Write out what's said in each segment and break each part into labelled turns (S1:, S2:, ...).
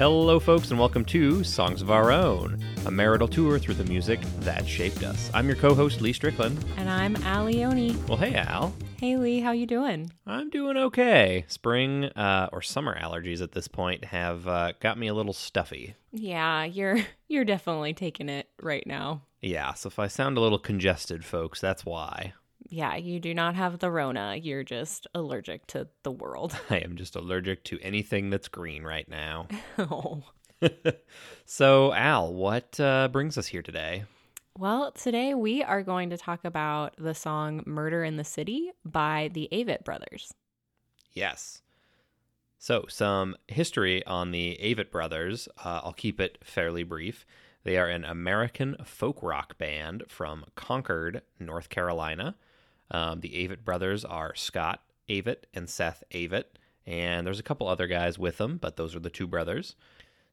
S1: Hello, folks, and welcome to Songs of Our Own, a marital tour through the music that shaped us. I'm your co-host Lee Strickland.
S2: And I'm Al Leone.
S1: Well, hey Al.
S2: Hey Lee, how you doing?
S1: I'm doing okay. Spring uh, or summer allergies at this point have uh, got me a little stuffy.
S2: Yeah, you're you're definitely taking it right now.
S1: Yeah, so if I sound a little congested, folks, that's why.
S2: Yeah, you do not have the Rona. You're just allergic to the world.
S1: I am just allergic to anything that's green right now.
S2: oh.
S1: so, Al, what uh, brings us here today?
S2: Well, today we are going to talk about the song Murder in the City by the Avett Brothers.
S1: Yes. So, some history on the Avett Brothers. Uh, I'll keep it fairly brief. They are an American folk rock band from Concord, North Carolina. Um, the Avett brothers are Scott Avett and Seth Avett, and there's a couple other guys with them, but those are the two brothers.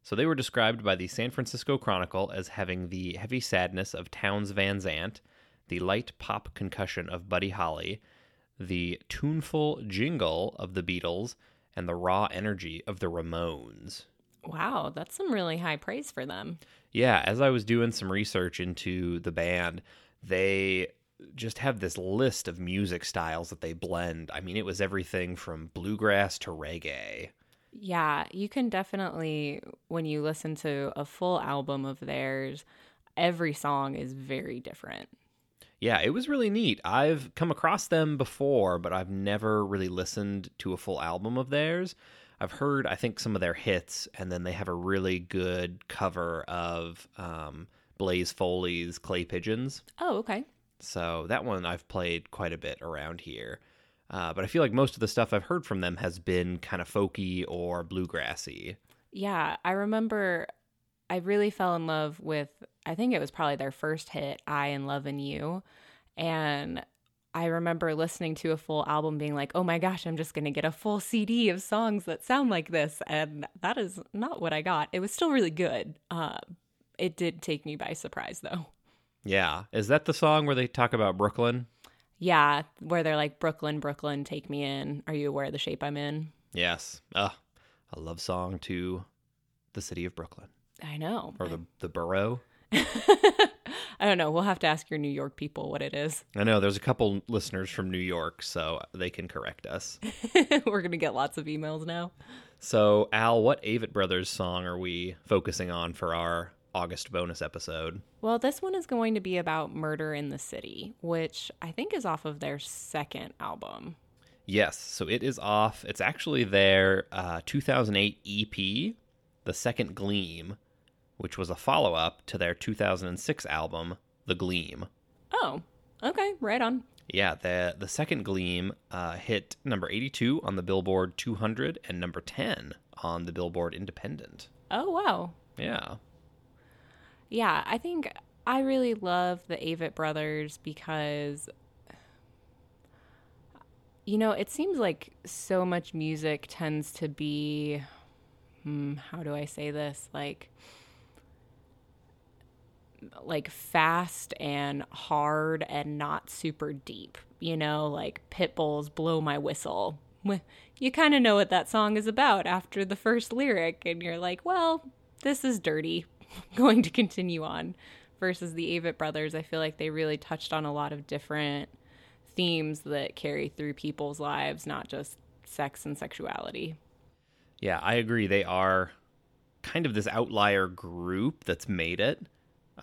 S1: So they were described by the San Francisco Chronicle as having the heavy sadness of Townes Van Zandt, the light pop concussion of Buddy Holly, the tuneful jingle of the Beatles, and the raw energy of the Ramones.
S2: Wow, that's some really high praise for them.
S1: Yeah, as I was doing some research into the band, they just have this list of music styles that they blend. I mean, it was everything from bluegrass to reggae.
S2: Yeah, you can definitely, when you listen to a full album of theirs, every song is very different.
S1: Yeah, it was really neat. I've come across them before, but I've never really listened to a full album of theirs. I've heard, I think, some of their hits, and then they have a really good cover of um, Blaze Foley's Clay Pigeons.
S2: Oh, okay.
S1: So that one I've played quite a bit around here. Uh, but I feel like most of the stuff I've heard from them has been kind of folky or bluegrassy.
S2: Yeah, I remember I really fell in love with, I think it was probably their first hit, I and Love and You. And I remember listening to a full album being like, oh my gosh, I'm just going to get a full CD of songs that sound like this. And that is not what I got. It was still really good. Uh, it did take me by surprise, though.
S1: Yeah. Is that the song where they talk about Brooklyn?
S2: Yeah, where they're like, Brooklyn, Brooklyn, take me in. Are you aware of the shape I'm in?
S1: Yes. Uh, a love song to the city of Brooklyn.
S2: I know.
S1: Or the, the borough.
S2: I don't know. We'll have to ask your New York people what it is.
S1: I know there's a couple listeners from New York, so they can correct us.
S2: We're going to get lots of emails now.
S1: So, Al, what Avett Brothers song are we focusing on for our August bonus episode?
S2: Well, this one is going to be about Murder in the City, which I think is off of their second album.
S1: Yes, so it is off. It's actually their uh, 2008 EP, The Second Gleam, which was a follow up to their 2006 album, The Gleam.
S2: Oh, okay, right on.
S1: Yeah, the the second Gleam uh, hit number 82 on the Billboard 200 and number 10 on the Billboard Independent.
S2: Oh wow.
S1: Yeah.
S2: Yeah, I think I really love the Avett brothers because you know, it seems like so much music tends to be hmm, how do I say this? Like like fast and hard and not super deep. You know, like Pitbull's Blow My Whistle. You kind of know what that song is about after the first lyric, and you're like, well, this is dirty. going to continue on. Versus the Avett brothers, I feel like they really touched on a lot of different themes that carry through people's lives, not just sex and sexuality.
S1: Yeah, I agree. They are kind of this outlier group that's made it.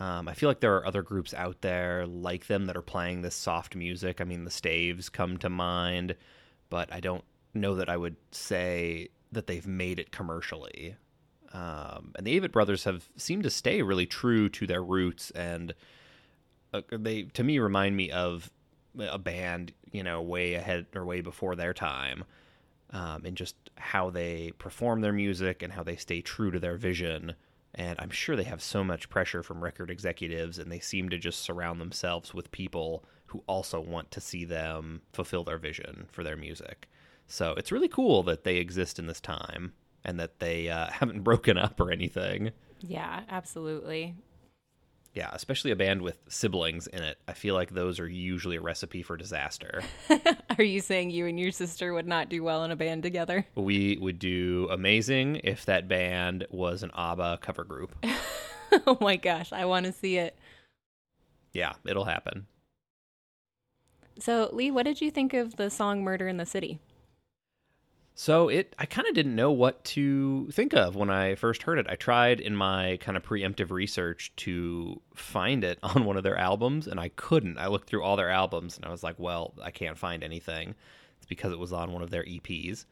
S1: Um, I feel like there are other groups out there like them that are playing this soft music. I mean, the Staves come to mind, but I don't know that I would say that they've made it commercially. Um, and the Avett brothers have seemed to stay really true to their roots, and uh, they, to me, remind me of a band, you know, way ahead or way before their time, um, and just how they perform their music and how they stay true to their vision. And I'm sure they have so much pressure from record executives, and they seem to just surround themselves with people who also want to see them fulfill their vision for their music. So it's really cool that they exist in this time and that they uh, haven't broken up or anything.
S2: Yeah, absolutely.
S1: Yeah, especially a band with siblings in it. I feel like those are usually a recipe for disaster.
S2: Are you saying you and your sister would not do well in a band together?
S1: We would do amazing if that band was an ABBA cover group.
S2: oh my gosh, I want to see it.
S1: Yeah, it'll happen.
S2: So, Lee, what did you think of the song Murder in the City?
S1: So it I kind of didn't know what to think of when I first heard it. I tried in my kind of preemptive research to find it on one of their albums and I couldn't. I looked through all their albums and I was like, well, I can't find anything. It's because it was on one of their EPs.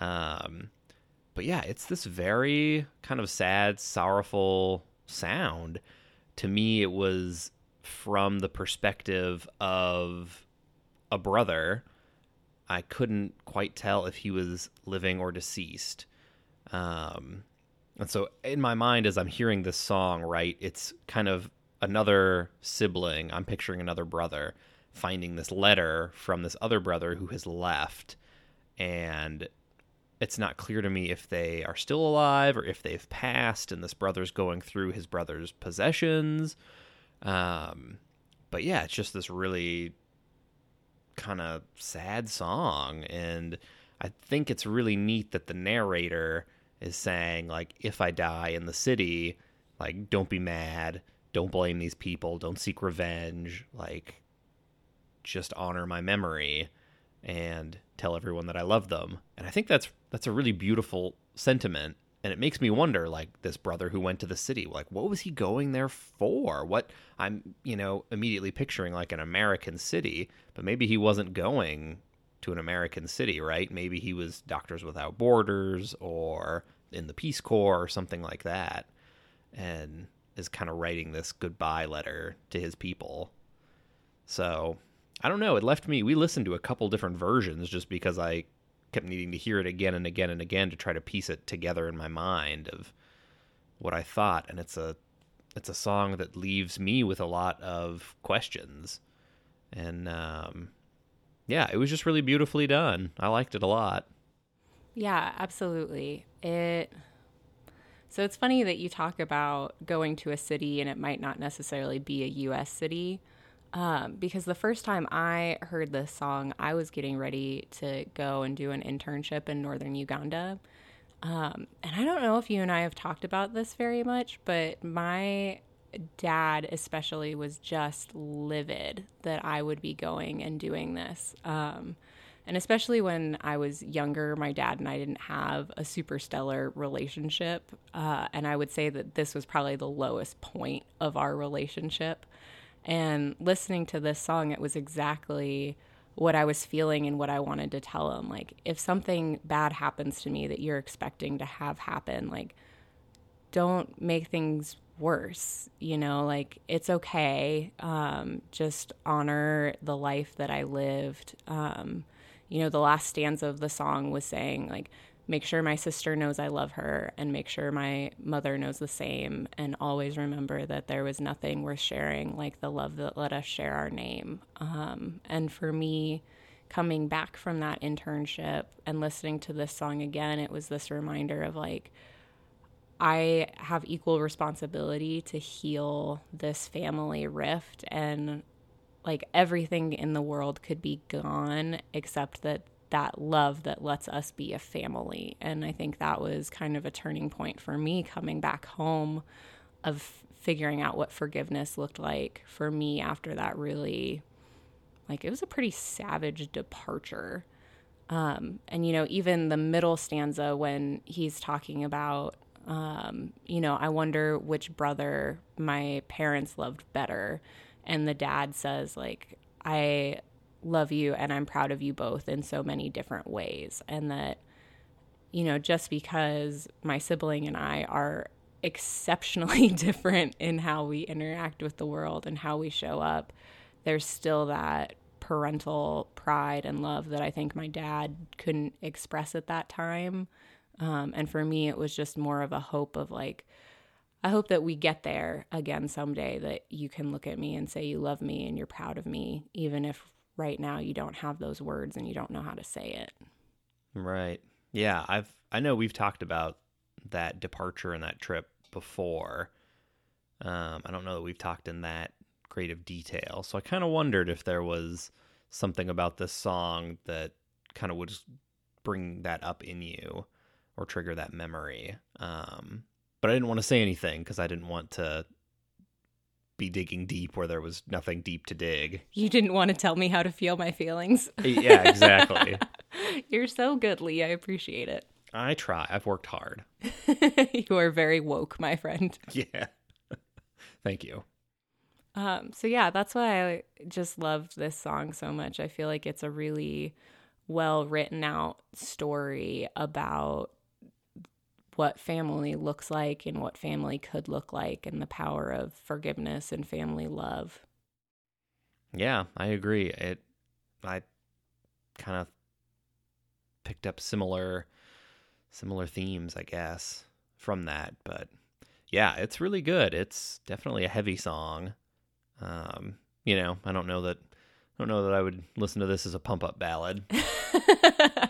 S1: Um, but yeah, it's this very kind of sad, sorrowful sound. To me, it was from the perspective of a brother I couldn't quite tell if he was living or deceased. Um, and so in my mind, as I'm hearing this song, right, it's kind of another sibling. I'm picturing another brother finding this letter from this other brother who has left. And it's not clear to me if they are still alive or if they've passed and this brother's going through his brother's possessions. Um, but yeah, it's just this really kind of sad song and I think it's really neat that the narrator is saying like if I die in the city, like don't be mad, don't blame these people, don't seek revenge, like just honor my memory and tell everyone that I love them. And I think that's that's a really beautiful sentiment and it makes me wonder like this brother who went to the city like what was he going there for? What i'm you know immediately picturing like an american city but maybe he wasn't going to an american city right? Maybe he was doctors without borders or in the peace corps or something like that and is kind of writing this goodbye letter to his people. So i don't know. It left me we listened to a couple different versions just because i kept needing to hear it again and again and again to try to piece it together in my mind of what I thought. And it's a it's a song that leaves me with a lot of questions. And um, yeah it was just really beautifully done. I liked it a lot.
S2: Yeah absolutely. It so it's funny that you talk about going to a city and it might not necessarily be a US city um, because the first time I heard this song, I was getting ready to go and do an internship in northern Uganda. Um, and I don't know if you and I have talked about this very much, but my dad, especially, was just livid that I would be going and doing this. Um, and especially when I was younger, my dad and I didn't have a super stellar relationship. Uh, and I would say that this was probably the lowest point of our relationship. And listening to this song, it was exactly what I was feeling and what I wanted to tell him. Like, if something bad happens to me that you're expecting to have happen, like, don't make things worse. You know, like, it's okay. Um, just honor the life that I lived. Um, you know, the last stanza of the song was saying, like, make sure my sister knows I love her and make sure my mother knows the same and always remember that there was nothing worth sharing like the love that let us share our name. Um, and for me, coming back from that internship and listening to this song again, it was this reminder of like, I have equal responsibility to heal this family rift and like everything in the world could be gone except that that love that lets us be a family. And I think that was kind of a turning point for me coming back home of figuring out what forgiveness looked like for me after that really like it was a pretty savage departure. Um, and you know, even the middle stanza when he's talking about um, you know, I wonder which brother my parents loved better. And the dad says, like, I love you and I'm proud of you both in so many different ways. And that, you know, just because my sibling and I are exceptionally different in how we interact with the world and how we show up, there's still that parental pride and love that I think my dad couldn't express at that time. Um, and for me, it was just more of a hope of like, I hope that we get there again someday that you can look at me and say you love me and you're proud of me, even if right now you don't have those words and you don't know how to say it.
S1: Right. Yeah, I've I know we've talked about that departure and that trip before. Um, I don't know that we've talked in that great of detail. So I kind of wondered if there was something about this song that kind of would bring that up in you or trigger that memory. Um, but I didn't want to say anything because I didn't want to be digging deep where there was nothing deep to dig.
S2: You didn't want to tell me how to feel my feelings.
S1: yeah, exactly.
S2: You're so good, Lee. I appreciate it.
S1: I try. I've worked hard.
S2: you are very woke, my friend.
S1: Yeah. Thank you.
S2: Um, so yeah, that's why I just loved this song so much. I feel like it's a really well written out story about what family looks like and what family could look like and the power of forgiveness and family love.
S1: Yeah, I agree. It I kind of picked up similar similar themes, I guess, from that, but yeah, it's really good. It's definitely a heavy song. Um, you know, I don't know that I don't know that I would listen to this as a pump up ballad.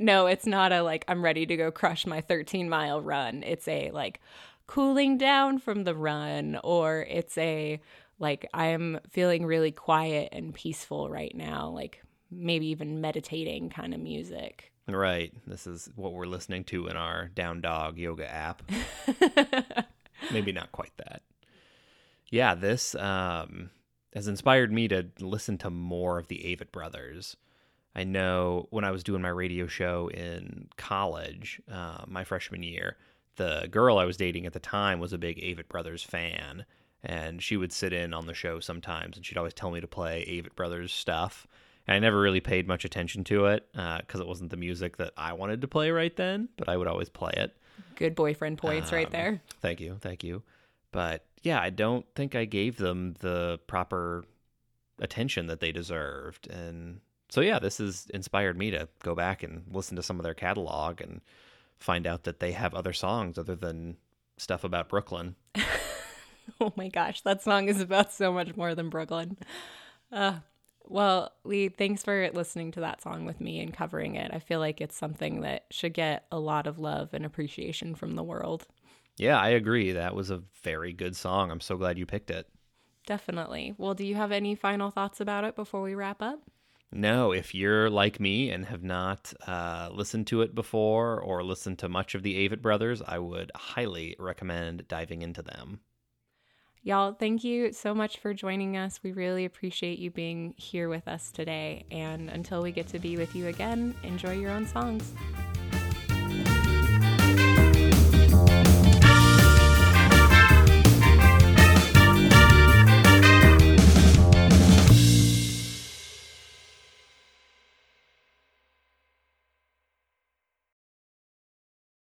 S2: no, it's not a like I'm ready to go crush my 13 mile run. It's a like cooling down from the run or it's a like I'm feeling really quiet and peaceful right now, like maybe even meditating kind of music.
S1: Right. This is what we're listening to in our down dog yoga app. maybe not quite that. Yeah, this um has inspired me to listen to more of the Avett brothers. I know when I was doing my radio show in college, uh, my freshman year, the girl I was dating at the time was a big Avett Brothers fan, and she would sit in on the show sometimes, and she'd always tell me to play Avett Brothers stuff. And I never really paid much attention to it because uh, it wasn't the music that I wanted to play right then, but I would always play it.
S2: Good boyfriend points um, right there.
S1: Thank you, thank you. But yeah, I don't think I gave them the proper attention that they deserved, and so yeah, this has inspired me to go back and listen to some of their catalog and find out that they have other songs other than stuff about Brooklyn.
S2: oh my gosh, that song is about so much more than Brooklyn. Uh, well, Lee, thanks for listening to that song with me and covering it. I feel like it's something that should get a lot of love and appreciation from the world.
S1: Yeah, I agree. That was a very good song. I'm so glad you picked it.
S2: Definitely. Well, do you have any final thoughts about it before we wrap up?
S1: No, if you're like me and have not uh, listened to it before or listened to much of the Avett Brothers, I would highly recommend diving into them.
S2: Y'all, thank you so much for joining us. We really appreciate you being here with us today. And until we get to be with you again, enjoy your own songs.